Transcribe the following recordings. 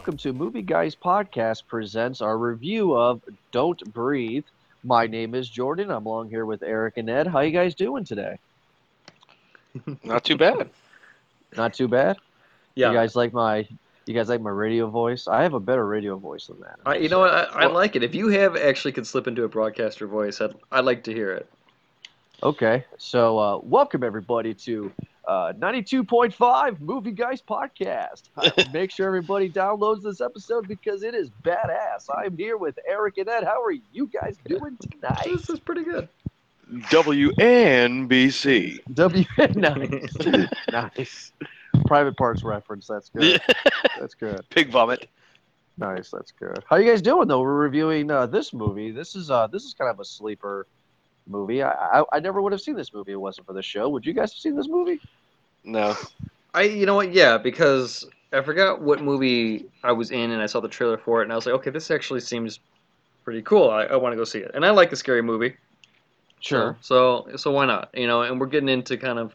welcome to Movie Guys Podcast presents our review of Don't Breathe. My name is Jordan. I'm along here with Eric and Ed. How you guys doing today? Not too bad. Not too bad. Yeah, You guys like my you guys like my radio voice? I have a better radio voice than that. I, you know what? I, I like it. If you have actually could slip into a broadcaster voice, I'd, I'd like to hear it. Okay, so uh, welcome everybody to uh, 92.5 Movie Guys Podcast. Make sure everybody downloads this episode because it is badass. I'm here with Eric and Ed. How are you guys doing tonight? This is pretty good. WNBC. W nice, nice. Private parts reference. That's good. That's good. Pig vomit. Nice. That's good. How you guys doing though? We're reviewing uh, this movie. This is uh, this is kind of a sleeper movie. I, I I never would have seen this movie if it wasn't for the show. Would you guys have seen this movie? No. I, you know what? Yeah, because I forgot what movie I was in, and I saw the trailer for it, and I was like, okay, this actually seems pretty cool. I, I want to go see it, and I like a scary movie. So, so so why not? You know, and we're getting into kind of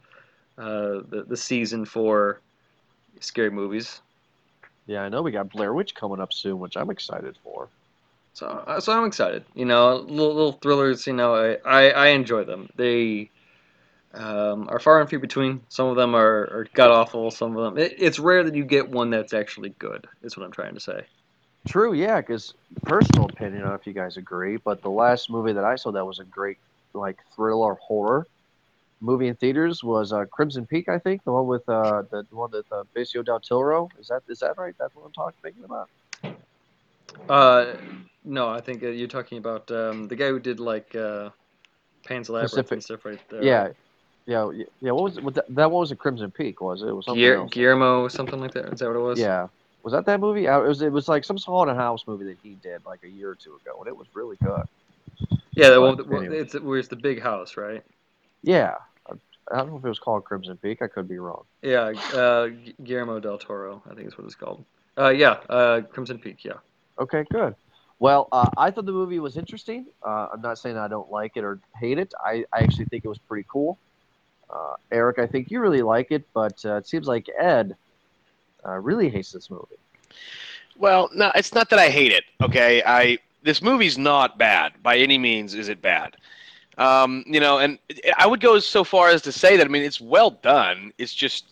uh, the the season for scary movies. Yeah, I know we got Blair Witch coming up soon, which I'm excited for. So, uh, so I'm excited. You know, little, little thrillers. You know, I, I, I enjoy them. They um, are far and few between. Some of them are, are god awful. Some of them. It, it's rare that you get one that's actually good. Is what I'm trying to say. True, yeah, because personal opinion, I don't know if you guys agree, but the last movie that I saw that was a great like thriller horror movie in theaters was uh, Crimson Peak, I think, the one with uh, the, the one with uh, Benicio del Toro. Is that is that right? That's what I'm talking thinking about. Uh, no, I think uh, you're talking about um, the guy who did like uh, Pan's Labyrinth Pacific- and stuff right there. Yeah, yeah, yeah. What was? What that, that one was a Crimson Peak, was it? It was something Guillermo, else. Guillermo, something like that. Is that what it was? Yeah. Was that that movie? Uh, It was. It was like some haunted house movie that he did like a year or two ago, and it was really good. Yeah, that one. well, anyway. It's where it's the big house, right? Yeah. I, I don't know if it was called Crimson Peak. I could be wrong. Yeah, uh, Guillermo del Toro, I think is what it's called. Uh, yeah, uh, Crimson Peak. Yeah. Okay, good. Well, uh, I thought the movie was interesting. Uh, I'm not saying I don't like it or hate it. I, I actually think it was pretty cool. Uh, Eric, I think you really like it, but uh, it seems like Ed uh, really hates this movie. Well, no, it's not that I hate it. Okay, I this movie's not bad by any means. Is it bad? Um, you know, and I would go so far as to say that I mean it's well done. It's just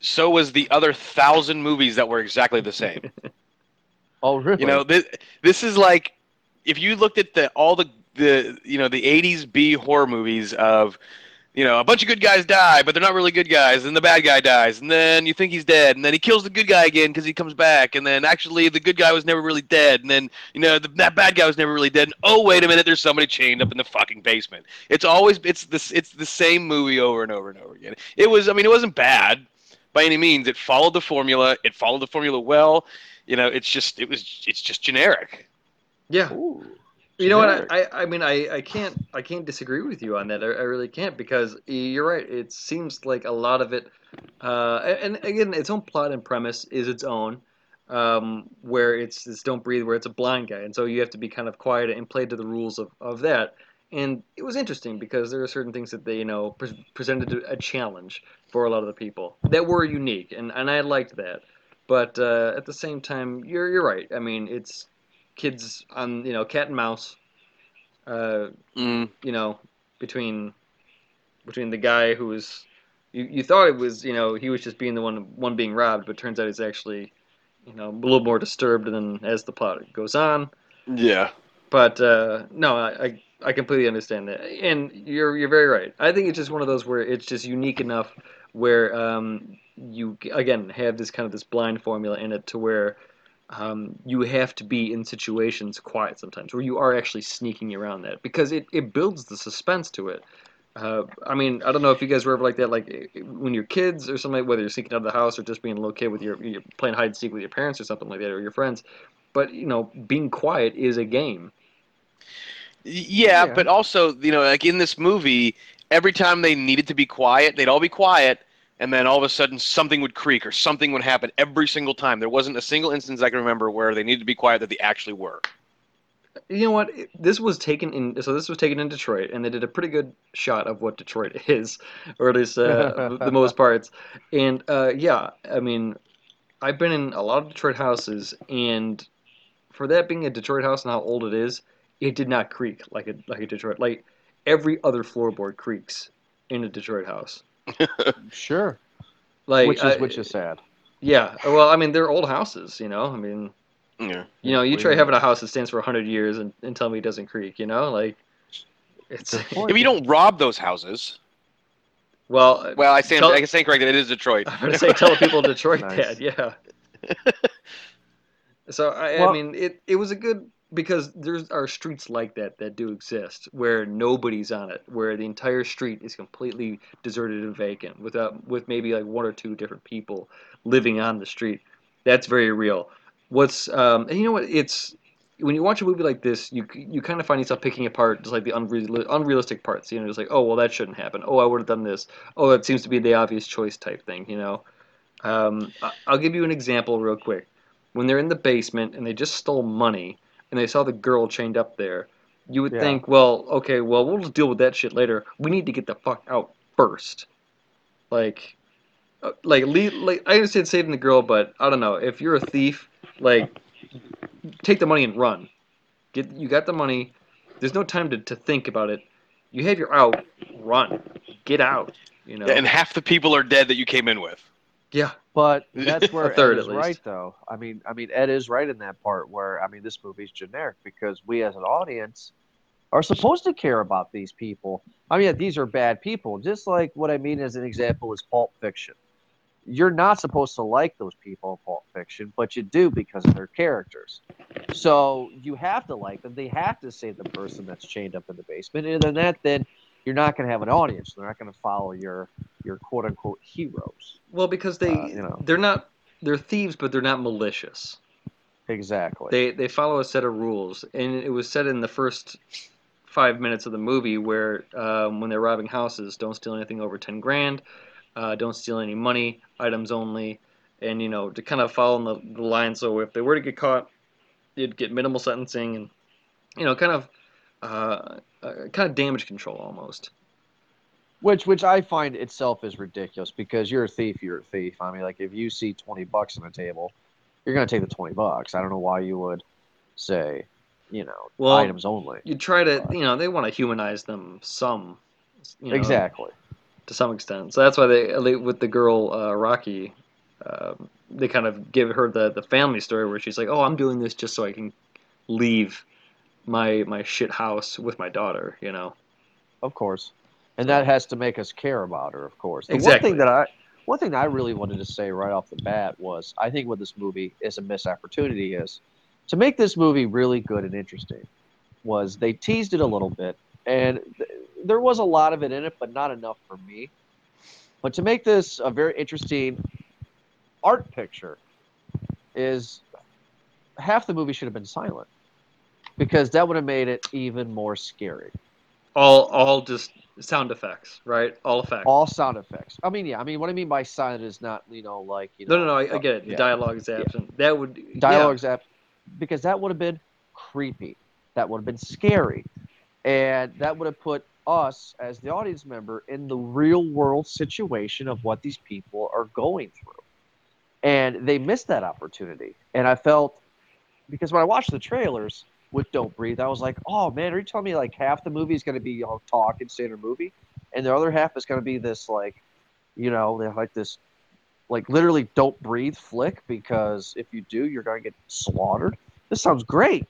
so was the other thousand movies that were exactly the same. Oh, really? You know, this this is like if you looked at the all the the you know the '80s B horror movies of you know a bunch of good guys die, but they're not really good guys, and the bad guy dies, and then you think he's dead, and then he kills the good guy again because he comes back, and then actually the good guy was never really dead, and then you know the, that bad guy was never really dead. And, oh wait a minute, there's somebody chained up in the fucking basement. It's always it's this it's the same movie over and over and over again. It was I mean it wasn't bad by any means. It followed the formula. It followed the formula well you know it's just it was it's just generic Yeah. Ooh, You know what? I, I, mean, I, I can't I can't disagree with you on that. I, I really can't because you're right. It seems like a lot of it, uh, and, and again, its own plot and premise is its own, um, where it's this don't breathe, where it's a blind guy, and so you have to be kind of quiet and play to the rules of, of that. And it was interesting because there are certain things that they you know pre- presented a challenge for a lot of the people that were unique, and, and I liked that. But uh, at the same time, you're you're right. I mean, it's kids on you know cat and mouse uh, mm. you know between between the guy who was you, you thought it was you know he was just being the one one being robbed but turns out he's actually you know a little more disturbed than as the plot goes on. Yeah. But uh, no I, I I completely understand that. And you're you're very right. I think it's just one of those where it's just unique enough where um, you again have this kind of this blind formula in it to where um, you have to be in situations quiet sometimes where you are actually sneaking around that because it, it builds the suspense to it. Uh, I mean, I don't know if you guys were ever like that, like eh, when you're kids or something, whether you're sneaking out of the house or just being a little kid with your, you're playing hide and seek with your parents or something like that or your friends. But you know, being quiet is a game. yeah, Yeah. but also you know like in this movie every time they needed to be quiet they'd all be quiet and then all of a sudden something would creak or something would happen every single time. There wasn't a single instance I can remember where they needed to be quiet that they actually were. You know what? This was taken in. So this was taken in Detroit, and they did a pretty good shot of what Detroit is, or at least uh, the most parts. And uh, yeah, I mean, I've been in a lot of Detroit houses, and for that being a Detroit house and how old it is, it did not creak like a like a Detroit. Like every other floorboard creaks in a Detroit house. Sure. Like which is uh, which is sad. yeah. Well, I mean, they're old houses. You know, I mean. Yeah. You know, you try having a house that stands for 100 years and, and tell me it doesn't creak, you know? Like, it's. Good point. If you don't rob those houses, Well, well, I stand, Tell- I can stand corrected. It is Detroit. I'm going to say tell the people in Detroit Nice. that, yeah. so, I, I mean, it, it was a good. Because there's are streets like that that do exist where nobody's on it, where the entire street is completely deserted and vacant, without with maybe like one or two different people living on the street. That's very real. What's um, and you know what? It's when you watch a movie like this, you you kind of find yourself picking apart just like the unreal, unrealistic parts. You know, just like, oh well, that shouldn't happen. Oh, I would have done this. Oh, that seems to be the obvious choice type thing. You know, um, I'll give you an example real quick. When they're in the basement and they just stole money and they saw the girl chained up there, you would Yeah. think, well, okay, well, we'll just deal with that shit later. We need to get the fuck out first. Like, uh, like, leave, like I understand saving the girl, but I don't know. If you're a thief, like, take the money and run. Get you got the money. There's no time to, to think about it. You have your out. Run. Get out. You know. And half the people are dead that you came in with. Yeah. But that's where Ed is right, though. I mean, I mean, Ed is right in that part where I mean, this movie's generic because we as an audience are supposed to care about these people. I mean, these are bad people. Just like what I mean as an example is Pulp Fiction. You're not supposed to like those people in Pulp Fiction, but you do because of their characters. So you have to like them. They have to save the person that's chained up in the basement, and then that, then you're not going to have an audience. They're not going to follow your your quote unquote heroes. Well, because they Uh, you know. they're not they're thieves, but they're not malicious. Exactly. They they follow a set of rules, and it was said in the first five minutes of the movie where um, when they're robbing houses, don't steal anything over ten grand, uh, don't steal any money, items only, and you know to kind of follow the, the line. So if they were to get caught, you'd get minimal sentencing, and you know kind of uh, uh, kind of damage control almost. Which which I find itself is ridiculous because you're a thief, you're a thief. I mean, like if you see twenty bucks on the table, you're gonna take the twenty bucks. I don't know why you would say, you know, Well, items only. You try to you know they want to humanize them some. You know, exactly. to some extent. So that's why they with the girl uh, Rocky, um, they kind of give her the the family story where she's like, "Oh, I'm doing this just so I can leave my my shit house with my daughter," you know. Of course. And that has to make us care about her, of course. The Exactly. one thing that I one thing I really wanted to say right off the bat was I think what this movie is a missed opportunity is to make this movie really good and interesting was they teased it a little bit and th- there was a lot of it in it but not enough for me. But to make this a very interesting art picture is half the movie should have been silent because that would have made it even more scary. All all just sound effects, right? All effects. all sound effects. I mean, yeah. I mean, what I mean by silent is not, you know, like you know. no, no, no. I, I get it. The yeah. dialogue is absent. That would yeah. Dialogue's apt because that would have been creepy. That would have been scary, and that would have put us as the audience member in the real world situation of what these people are going through, and they missed that opportunity. And I felt because when I watched the trailers with Don't Breathe, I was like, oh man, are you telling me like half the movie is going to be you know, talk and standard movie, and the other half is going to be this like, you know, like this, like literally don't breathe flick because if you do, you're going to get slaughtered. This sounds great,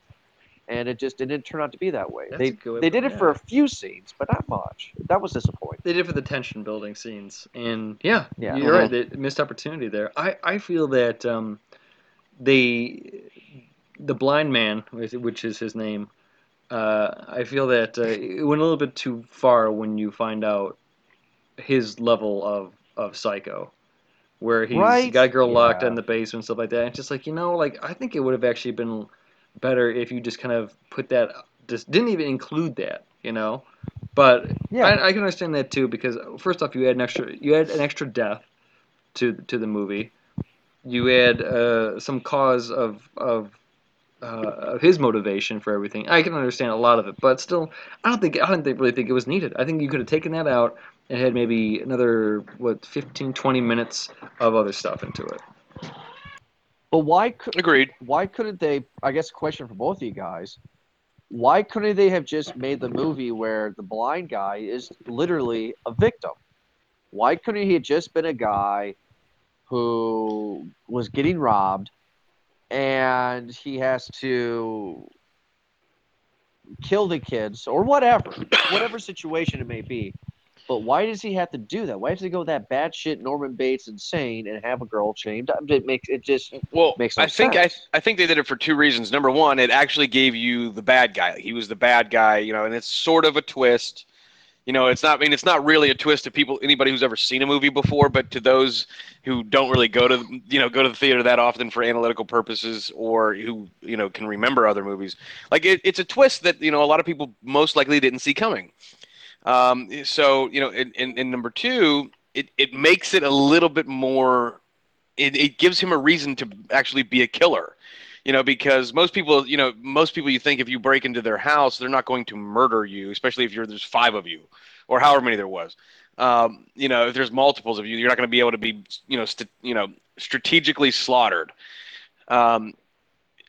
and it just didn't turn out to be that way. That's they good they did it putting for a few scenes, but not much. That was disappointing. They did it for the tension building scenes, and yeah, Yeah. you're right. They missed opportunity there. I I feel that um, they the blind man, which- is his name. Uh, I feel that uh, it went a little bit too far when you find out his level of of psycho, where he's Right, got a girl locked in the basement, stuff like that. It's just like you know, like I think it would have actually been better if you just kind of put that, just didn't even include that, you know. But Yeah. I, I can understand that too because first off, you had an extra, you had an extra death, to to the movie. You add uh, some cause of of uh, of his motivation for everything. I can understand a lot of it, but still, I don't think I don't think, really think it was needed. I think you could have taken that out and had maybe another what 15, 20 minutes of other stuff into it. But why could Agreed. why couldn't they? I guess question for both of you guys. Why couldn't they have just made the movie where the blind guy is literally a victim? Why couldn't he have just been a guy who was getting robbed and he has to kill the kids or whatever, whatever situation it may be? But why does he have to do that? Why does he go that bad shit Norman Bates insane and have a girl chained? It makes it just Well, Makes no I think I. I think they did it for two reasons. Number one, it actually gave you the bad guy. He was the bad guy, you know, and it's sort of a twist. You know, it's not. I mean, it's not really a twist to people, anybody who's ever seen a movie before, but to those who don't really go to, you know, go to the theater that often for analytical purposes, or who, you know, can remember other movies. Like it, it's a twist that you know a lot of people most likely didn't see coming. Um, so you know, and number two, it, it makes it a little bit more. It, it gives him a reason to actually be a killer, you know, because most people, you know, most people you think if you break into their house, they're not going to murder you, especially if you're there's five of you, or however many there was. Um, you know, if there's multiples of you, you're not going to be able to be, you know, st- you know, strategically slaughtered. Um,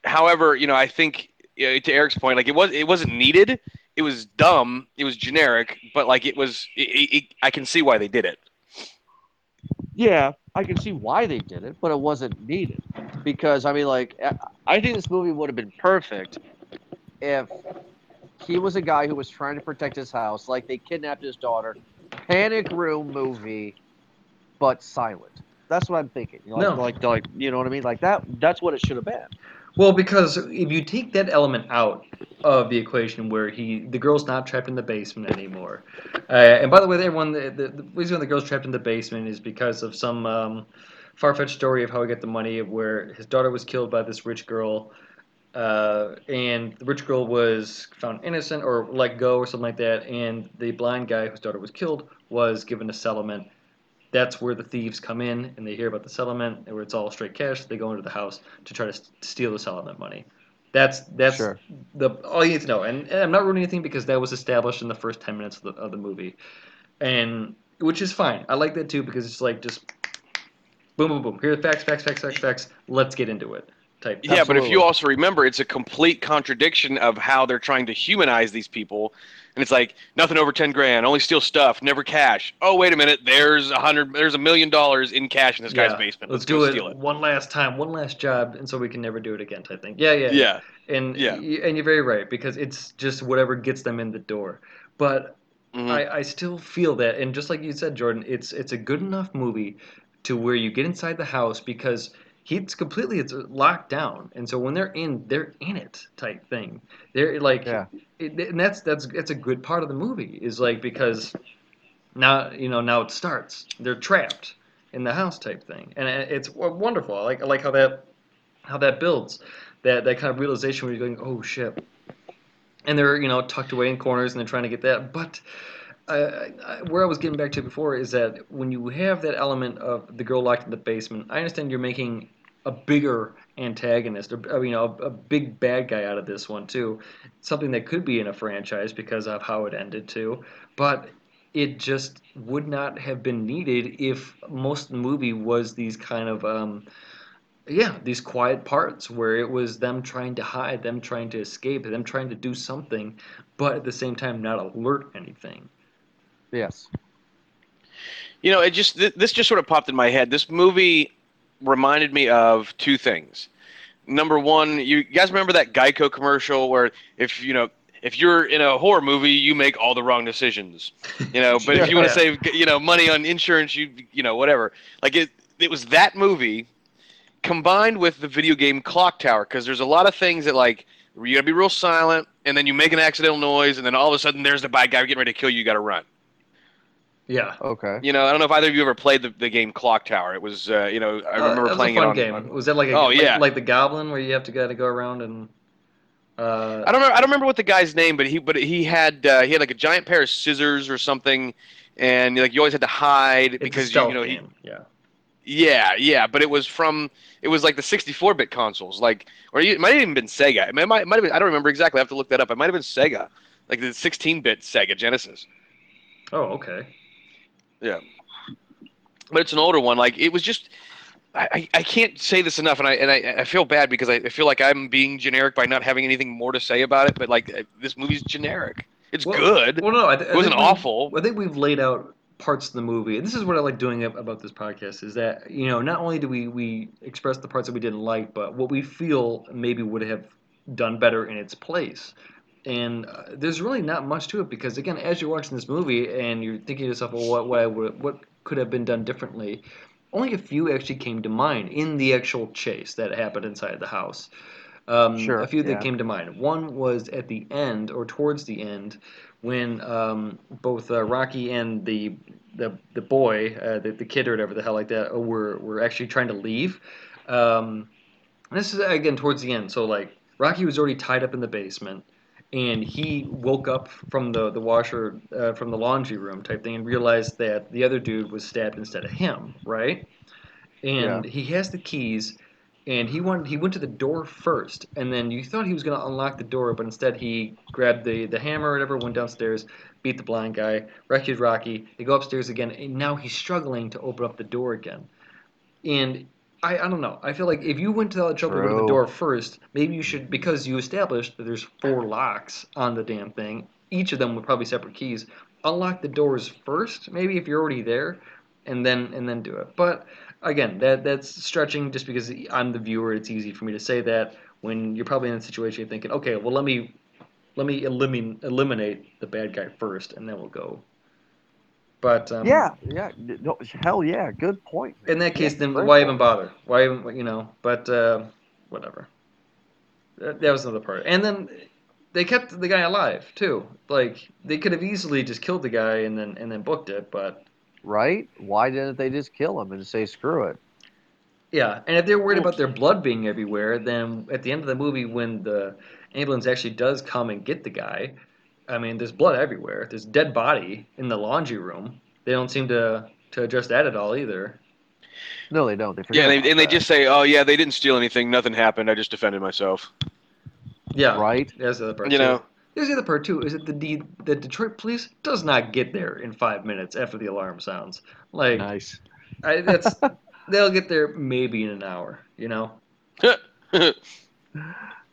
however, you know, I think you know, to Eric's point, like it was, it wasn't needed. It was dumb. It was generic, but like it was. It, it, it, I can see why they did it. Yeah, I can see why they did it, but it wasn't needed. Because I mean, like, I- think this movie would have been perfect if he was a guy who was trying to protect his house, like they kidnapped his daughter, panic room movie, but silent. That's what I'm thinking. Like, No. like, like, you know what I mean? Like that. That's what it should have been. Well, because if you take that element out of the equation, where he the girl's not trapped in the basement anymore, uh, and by the way, everyone, the, the, the reason the girl's trapped in the basement is because of some um, far-fetched story of how he got the money, where his daughter was killed by this rich girl, uh, and the rich girl was found innocent or let go or something like that, and the blind guy whose daughter was killed was given a settlement. That's where the thieves come in, and they hear about the settlement, and where it's all straight cash. They go into the house to try to steal the settlement money. That's that's Sure. the all you need to know. And, and I'm not ruining anything because that was established in the first ten minutes of the, of the movie, and which is fine. I like that too because it's like just boom, boom, boom. Here are the facts, facts, facts, facts, facts. Let's get into it. Type. Yeah, but if you also remember, it's a complete contradiction of how they're trying to humanize these people. And it's like nothing over ten grand, only steal stuff, never cash. Oh, wait a minute, there's a hundred, there's a million dollars in cash in this guy's basement. Let's, Let's, do go it, steal it. one last time, one last job, and so we can never do it again. Type thing. Yeah, yeah, Yeah, And Yeah. and you're very right because it's just whatever gets them in the door. But Mhm. I, I still feel that, and just like you said, Jordan, it's it's a good enough movie to where you get inside the house because he's completely it's locked down, and so when they're in, they're in it type thing. They're like, Yeah. it, and that's that's that's a good part of the movie is like because now you know now it starts. They're trapped in the house type thing, and it's wonderful. I like I like how that how that builds that that kind of realization where you're going, oh shit, and they're you know tucked away in corners and they're trying to get that. But uh, I, where I was getting back to before is that when you have that element of the girl locked in the basement, I understand you're making a bigger antagonist, or you know, a, a big bad guy out of this one too. Something that could be in a franchise because of how it ended too, but it just would not have been needed if most of the movie was these kind of um, yeah these quiet parts where it was them trying to hide them trying to escape them trying to do something but at the same time not alert anything Yes. You know, it just th- this just sort of popped in my head. This movie reminded me of two things. Number one, you guys remember that Geico commercial where if you know if you're in a horror movie, you make all the wrong decisions. You know, but if you want to Yeah. save you know money on insurance, you you know whatever. Like it it was that movie combined with the video game Clock Tower because there's a lot of things that like you gotta be real silent, and then you make an accidental noise, and then all of a sudden there's the bad guy getting ready to kill you. You gotta run. Yeah Okay. You know, I don't know if either of you ever played the, the game Clock Tower. It was, uh, you know, I Uh, remember that was playing a fun it on. game on- was that like a, Oh, like, yeah. like the goblin where you have to gotta go around and uh I don't remember. I don't remember what the guy's name, but he but he had uh, he had like a giant pair of scissors or something, and like you always had to hide it's a because you, you know he yeah Yeah, yeah, but it was from it was like the 64-bit consoles, like or it might have even been Sega. It might, might have been I don't remember exactly. I have to look that up. It might have been Sega, like the 16-bit Sega Genesis. Oh, okay. Yeah, but it's an older one. Like it was just. I, I can't say this enough, and I and I, I feel bad because I, I feel like I'm being generic by not having anything more to say about it. But like uh, this movie's generic. It's Well- good. Well, no, I th- it wasn't awful. I think we've laid out parts of the movie. And this is what I like doing about this podcast is that you know not only do we we express the parts that we didn't like, but what we feel maybe would have done better in its place. And uh, there's really not much to it because again, as you're watching this movie and you're thinking to yourself, well, what what would, what could have been done differently? Only a few actually came to mind in the actual chase that happened inside the house. Um, Sure, a few that yeah. came to mind. One was at the end or towards the end when um, both uh, Rocky and the the the boy, uh, the, the kid or whatever the hell like that, uh, were were actually trying to leave. Um, this is again towards the end. So like Rocky was already tied up in the basement, and he woke up from the the washer uh, from the laundry room type thing and realized that the other dude was stabbed instead of him, right? And he has the keys. And he wanted, he went to the door first, and then you thought he was going to unlock the door, but instead he grabbed the, the hammer or whatever, went downstairs, beat the blind guy, rescued Rocky. They go upstairs again, and now he's struggling to open up the door again. And I, I don't know. I feel like if you went to the trouble to go to the door first, maybe you should because you established that there's four locks on the damn thing. Each of them with probably separate keys. Unlock the doors first, maybe if you're already there, and then and then do it. But again, that that's stretching just because I'm the viewer. It's easy for me to say that when you're probably in a situation you're thinking, okay, well let me let me eliminate eliminate the bad guy first, and then we'll go. But um, yeah, yeah. No, hell yeah. Good point. in that case, Yeah, then why even bother? Why even you know? But uh, whatever. That, that was another part. And then they kept the guy alive too. Like they could have easily just killed the guy and then and then booked it, but Right? Why didn't they just kill him and say screw it? yeah. And if they're worried about their blood being everywhere, then at the end of the movie, when the ambulance actually does come and get the guy, I mean, there's blood everywhere. There's dead body in the laundry room. They don't seem to to address that at all either. No, they don't. They Yeah, and they, about and they just say, "Oh yeah, they didn't steal anything. Nothing happened. I just defended myself." Yeah, right. That's the other part. You too. know, There's the other part too. Is that the D, the Detroit police does not get there in five minutes after the alarm sounds. Like Nice. I, that's they'll get there maybe in an hour. You know.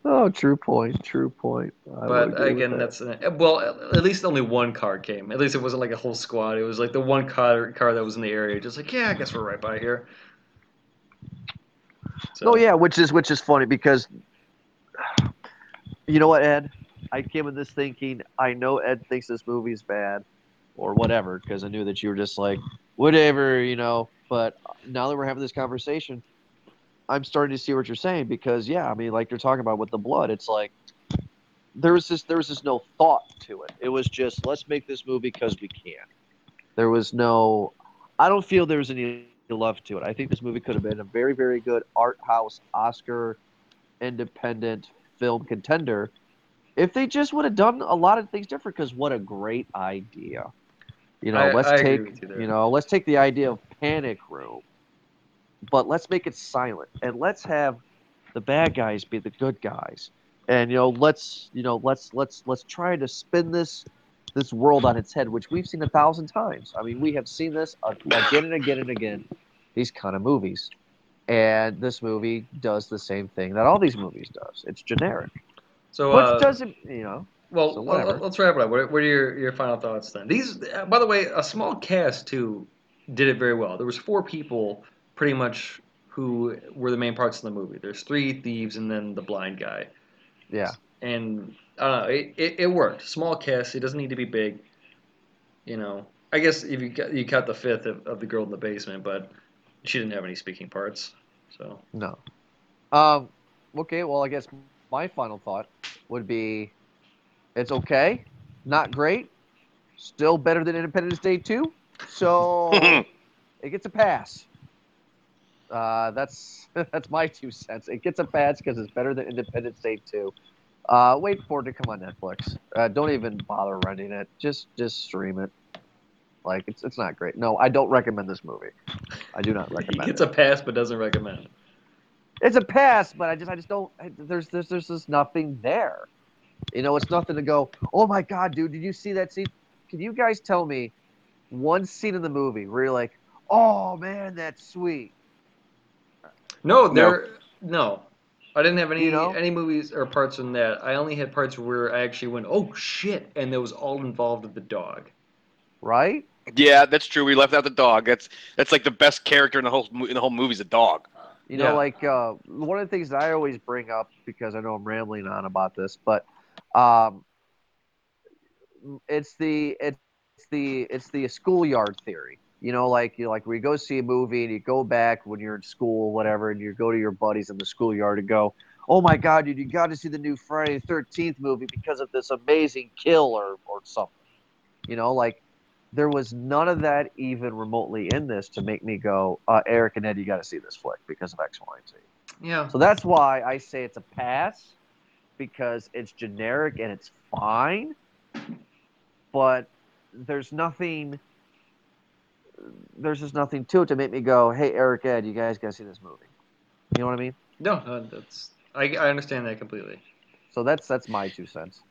Oh, true point. True point. I But again, that. that's uh, well. At least only one car came. At least it wasn't like a whole squad. It was like the one car car that was in the area. Just like yeah, I guess we're right by here. So, No, yeah, which is which is funny because you know what, Ed? I came in this thinking I know Ed thinks this movie's bad or whatever because I knew that you were just like whatever, you know. But now that we're having this conversation, I'm starting to see what you're saying because yeah, I mean, like you're talking about with the blood, it's like there was this there was just no thought to it. It was just let's make this movie because we can. There was no. I don't feel there was any love to it. I think this movie could have been a very, very good art house Oscar independent film contender if they just would have done a lot of things different. Because what a great idea! You know, I- let's I take you you know, let's take the idea of Panic Room, but let's make it silent and let's have the bad guys be the good guys. And you know, let's you know, let's let's let's try to spin this this world on its head, which we've seen a thousand times. I mean, we have seen this again and again and again. These kind of movies, and this movie does the same thing that all these movies does. It's generic, So which uh, doesn't you know. Well, So let's wrap it up. What, are your, your final thoughts then? These, by the way, a small cast too did it very well. There was four people pretty much who were the main parts of the movie. There's three thieves and then the blind guy. Yeah, And I it, it, it worked. Small cast. It doesn't need to be big. You know, I guess if you cut, you cut the fifth of, of the girl in the basement, but she didn't have any speaking parts. So no. Um. Okay. Well, I guess my final thought would be, it's okay, not great, still better than Independence Day two. So it gets a pass. Uh, that's that's my two cents. It gets a pass because it's better than Independence Day two. Uh, wait for it to come on Netflix. Uh, don't even bother renting it. Just just stream it. Like it's it's not great. No, I don't recommend this movie. I do not recommend gets it. Gets a pass but doesn't recommend it. It's a pass, but I just I just don't. I- There's there's there's just nothing there. You know, it's nothing to go. Oh my god, dude, did you see that scene? Can you guys tell me one scene in the movie where you're like, oh man, that's sweet. No, there no. I didn't have any You know? any movies or parts in that. I only had parts where I actually went, "Oh shit!" and that was all involved with the dog. Right? Yeah, that's true. We left out the dog. That's that's like the best character in the whole mo- in the whole movie is a dog. You know, Yeah. like uh, one of the things that I always bring up because I know I'm rambling on about this, but um, it's the it's the it's the schoolyard theory. You know, like you know, like where you go see a movie and you go back when you're in school, or whatever, and you go to your buddies in the schoolyard and go, "Oh my God, dude, you got to see the new Friday the Thirteenth movie because of this amazing kill or or something." You know, like there was none of that even remotely in this to make me go, uh, Eric and Ed, you got to see this flick because of X, Y, and Z. Yeah. So that's why I say it's a pass because it's generic and it's fine, but there's nothing. There's just nothing to it to make me go, "Hey, Eric, Ed, you guys got to see this movie." You know what I mean? No, no, that's I, I understand that completely. So that's that's my two cents.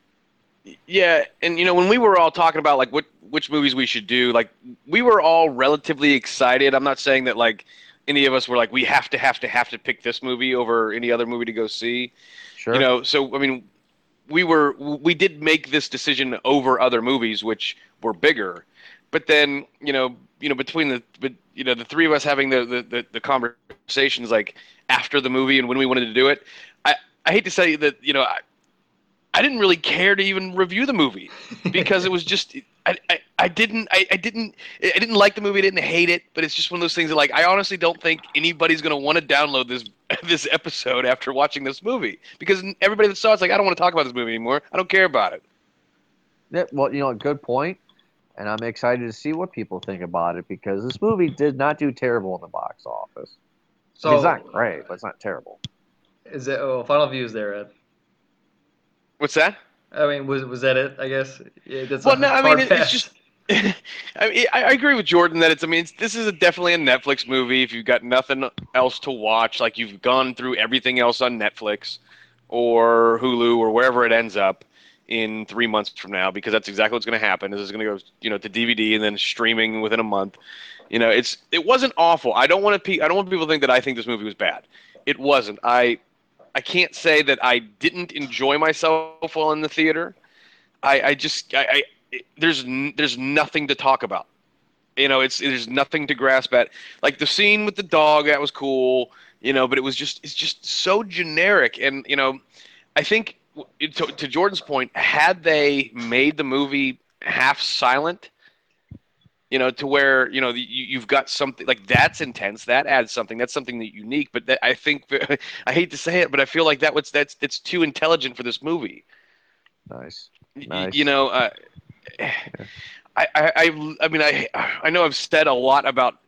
Yeah, and you know when we were all talking about like what which movies we should do, like we were all relatively excited. I'm not saying that like any of us were like we have to have to have to pick this movie over any other movie to go see. Sure. You know, so I mean, we were we did make this decision over other movies which were bigger, but then you know you know between the but you know the three of us having the the, the, the conversations like after the movie and when we wanted to do it, I I hate to say that you know I, I didn't really care to even review the movie because it was just I, I, I didn't I, I didn't I didn't like the movie I didn't hate it but it's just one of those things that like I honestly don't think anybody's gonna want to download this this episode after watching this movie because everybody that saw it's like I don't want to talk about this movie anymore. I don't care about it. Yeah, well, you know, a good point, and I'm excited to see what people think about it because this movie did not do terrible in the box office. I So mean, it's not great, but it's not terrible. Is that oh final views there, Ed? what's that I mean, was was that it? I guess. Yeah, that's Well, no, I mean, it- it's just- I, mean, I I agree with Jordan that it's. I mean, it's, this is a, definitely a Netflix movie. If you've got nothing else to watch, like you've gone through everything else on Netflix or Hulu or wherever it ends up in three months from now, because that's exactly what's going to happen. This is going to go, you know, to DVD and then streaming within a month. You know, it's it wasn't awful. I don't want to. Pe- I don't want people to think that I think this movie was bad. It wasn't. I I can't say that I didn't enjoy myself while in the theater. I, I just I, I it- there's n- there's nothing to talk about. You know, it's there's nothing to grasp at. Like the scene with the dog, that was cool. You know, but it was just it's just so generic. And you know, I think to, to Jordan's point, had they made the movie half silent, you know, to where you know you, you've got something like that's intense, that adds something. That's something that unique. But that, I think I hate to say it, but I feel like that was that's it's too intelligent for this movie. Nice. Nice. You know, uh, I, I, I, I mean, I, I know I've said a lot about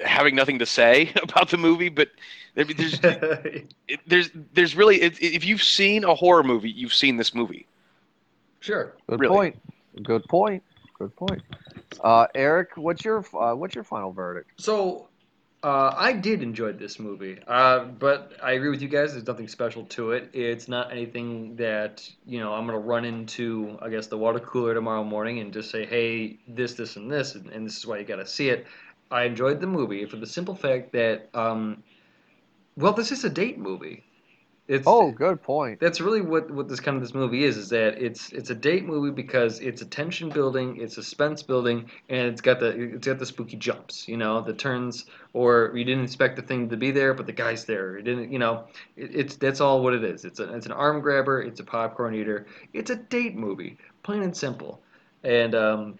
having nothing to say about the movie, but there's, there's, there's really, if if you've seen a horror movie, you've seen this movie. sure. Good Really. point. Good point. Good point. Uh, Eric, what's your uh, what's your final verdict? So, uh, I did enjoy this movie, uh, but I agree with you guys. There's nothing special to it. It's not anything that you know I'm gonna run into. I guess the water cooler tomorrow morning and just say, "Hey, this, this, and this," and, and this is why you gotta see it. I enjoyed the movie for the simple fact that, um, well, this is a date movie. It's Oh, good point. that's really what what this kind of this movie is is that it's it's a date movie because it's a tension building it's suspense building and it's got the it's got the spooky jumps you know the turns or you didn't expect the thing to be there but the guy's there you didn't you know it, it's that's all what it is it's a, it's an arm grabber it's a popcorn eater it's a date movie plain and simple and um,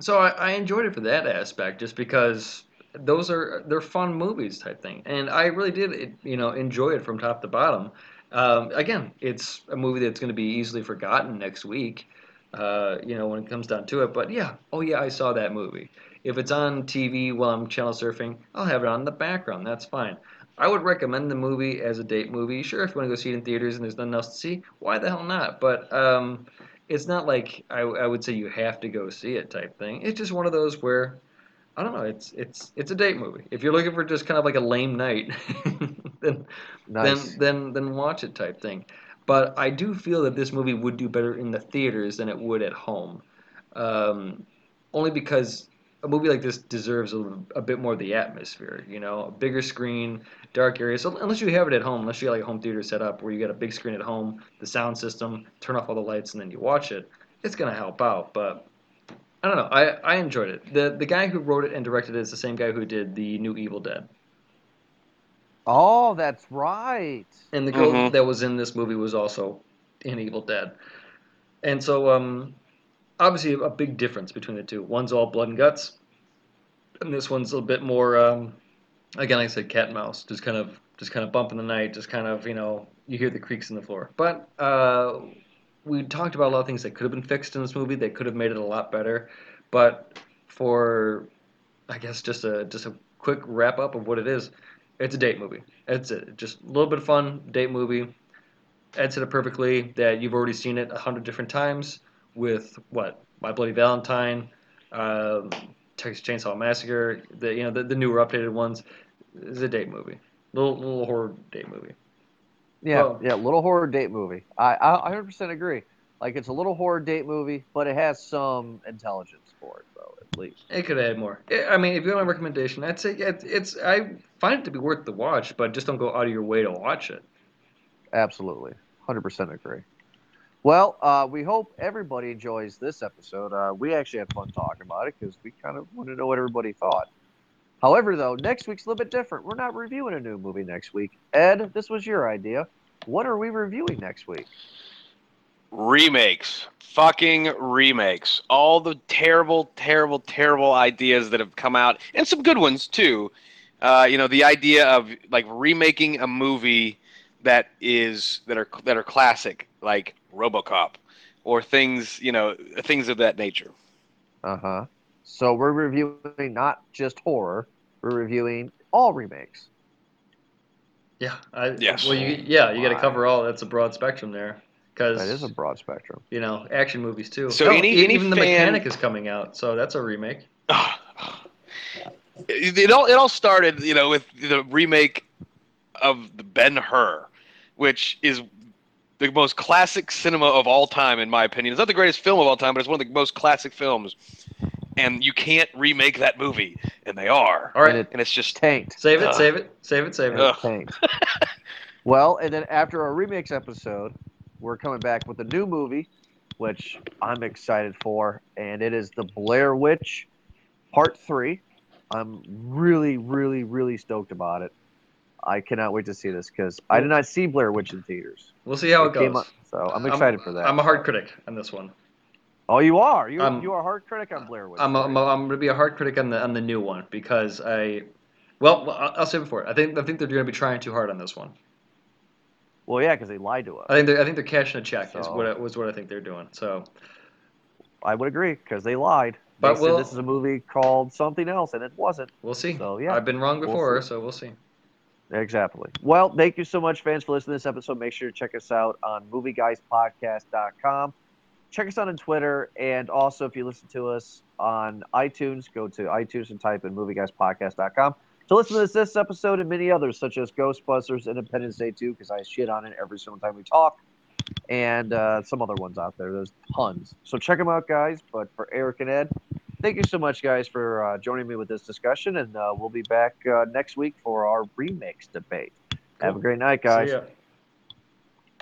so I, I enjoyed it for that aspect just because those are they're fun movies type thing. And i really did you know enjoy it from top to bottom. Um, again it's a movie that's going to be easily forgotten next week uh, you know when it comes down to it. But yeah oh yeah i saw that movie. If it's on tv while i'm channel surfing i'll have it on in the background that's fine. I would recommend the movie as a date movie. Sure if you want to go see it in theaters and there's nothing else to see why the hell not? But um, it's not like I, I would say you have to go see it type thing. It's just one of those where I don't know. It's it's it's a date movie. If you're looking for just kind of like a lame night, then Nice. then then then watch it type thing. But I do feel that this movie would do better in the theaters than it would at home, um, only because a movie like this deserves a, a bit more of the atmosphere. You know, a bigger screen, dark area. So unless you have it at home, unless you got like a home theater set up where you got a big screen at home, the sound system, turn off all the lights, and then you watch it, it's gonna help out. But I don't know. I, I enjoyed it. the The guy who wrote it and directed it is the same guy who did the new Evil Dead. Oh, that's right. And the girl Mhm. that was in this movie was also in Evil Dead. And so, um, obviously, a big difference between the two. One's all blood and guts, and this one's a little bit more, um, again, like I said, cat and mouse, just kind of, just kind of bump in the night, just kind of, you know, you hear the creaks in the floor. But uh, we talked about a lot of things that could have been fixed in this movie. That could have made it a lot better. But for, I guess, just a just a quick wrap up of what it is, it's a date movie. It's it. Just a little bit of fun date movie. Ed said it perfectly that you've already seen it a hundred different times with what My Bloody Valentine, um, Texas Chainsaw Massacre, the you know the, the newer updated ones. It's a date movie, little little horror date movie. Yeah, Well- yeah, little horror date movie. I, I 100% agree. Like it's a little horror date movie, but it has some intelligence for it, though, at least. It could add more. I I mean, if you want my recommendation, I'd say it's, it's I find it to be worth the watch, but just don't go out of your way to watch it. Absolutely, 100% agree. Well, uh, we hope everybody enjoys this episode. Uh, we actually had fun talking about it because we kind of wanted to know what everybody thought. However, though, next week's a little bit different. We're not reviewing a new movie next week. Ed, this was your idea. What are we reviewing next week? remakes fucking remakes all the terrible terrible terrible ideas that have come out and some good ones too uh, you know the idea of like remaking a movie that is that are that are classic like robocop or things you know things of that nature Uh huh. So we're reviewing not just horror, we're reviewing all remakes. Yeah. I, Yes. Well, you yeah you got to cover all. That's a broad spectrum there. Because That is a broad spectrum. you know action movies too. So any- e- any even the fan- mechanic is coming out, so that's a remake. it, it all it all started you know with the remake of the Ben Hur, which is the most classic cinema of all time in my opinion. It's not the greatest film of all time, but it's one of the most classic films. And you can't remake that movie, and they are. All right, And it And it's just tanked. save it, Ugh. save it, save it, save it. Ugh. it tanked. well, and then after our remakes episode, we're coming back with a new movie, which I'm excited for, and it is The Blair Witch Part 3. I'm really, really, really stoked about it. I cannot wait to see this because I did not see Blair Witch in theaters. We'll see how it came goes. up- so I'm excited for that. I'm a hard critic on this one. oh, you are? You, I'm- you are a hard critic on Blair Witch. I'm, I'm, I'm going to be a hard critic on the on the new one because I, well, well, I'll say it before. I think I think they're going to be trying too hard on this one. well, yeah, because they lied to us. I think they're I think they're cashing a check is what I- was what I think they're doing. So I would agree because they lied. But said we'll- this is a movie called something else, and it wasn't. we'll see. So, yeah, I've been wrong we'll before, so we'll see. Exactly. Well, thank you so much, fans, for listening to this episode. Make sure to check us out on movieguyspodcast.com. Check us out on Twitter. And also, if you listen to us on iTunes, go to iTunes and type in movieguyspodcast.com to listen to this, episode and many others, such as Ghostbusters, Independence Day 2, because I shit on it every single time we talk, and uh, some other ones out there. There's tons. So check them out, guys. But for Eric and Ed, thank you so much, guys, for uh, joining me with this discussion. And uh, we'll be back uh, next week for our remakes debate. Have a great night, guys.